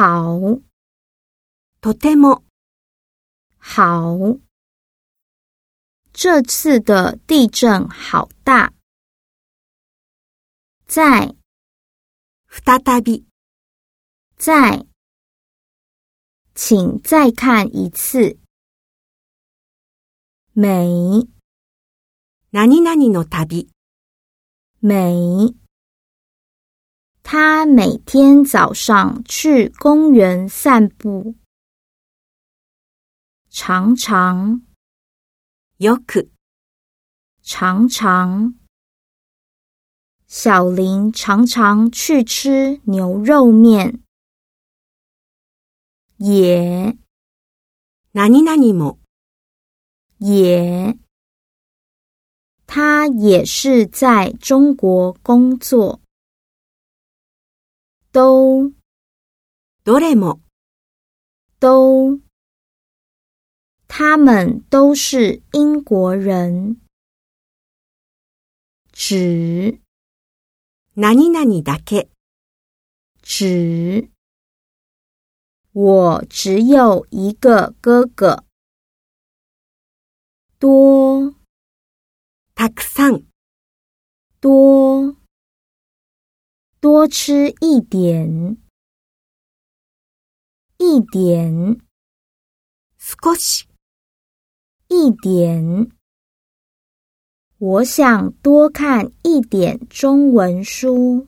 好，とても、好。这次的地震好大。再，再び、再，请再看一次。美，何々の旅、美。 他每天早上去公园散步。常常，よく、常常。小林常常去吃牛肉面。也，何々も、也。他也是在中国工作。 都，どれも、都。他们都是英国人。只，何々だけ、只。我只有一个哥哥。多，たくさん、多。 多吃一点，一点，少し、一点。我想多看一点中文书。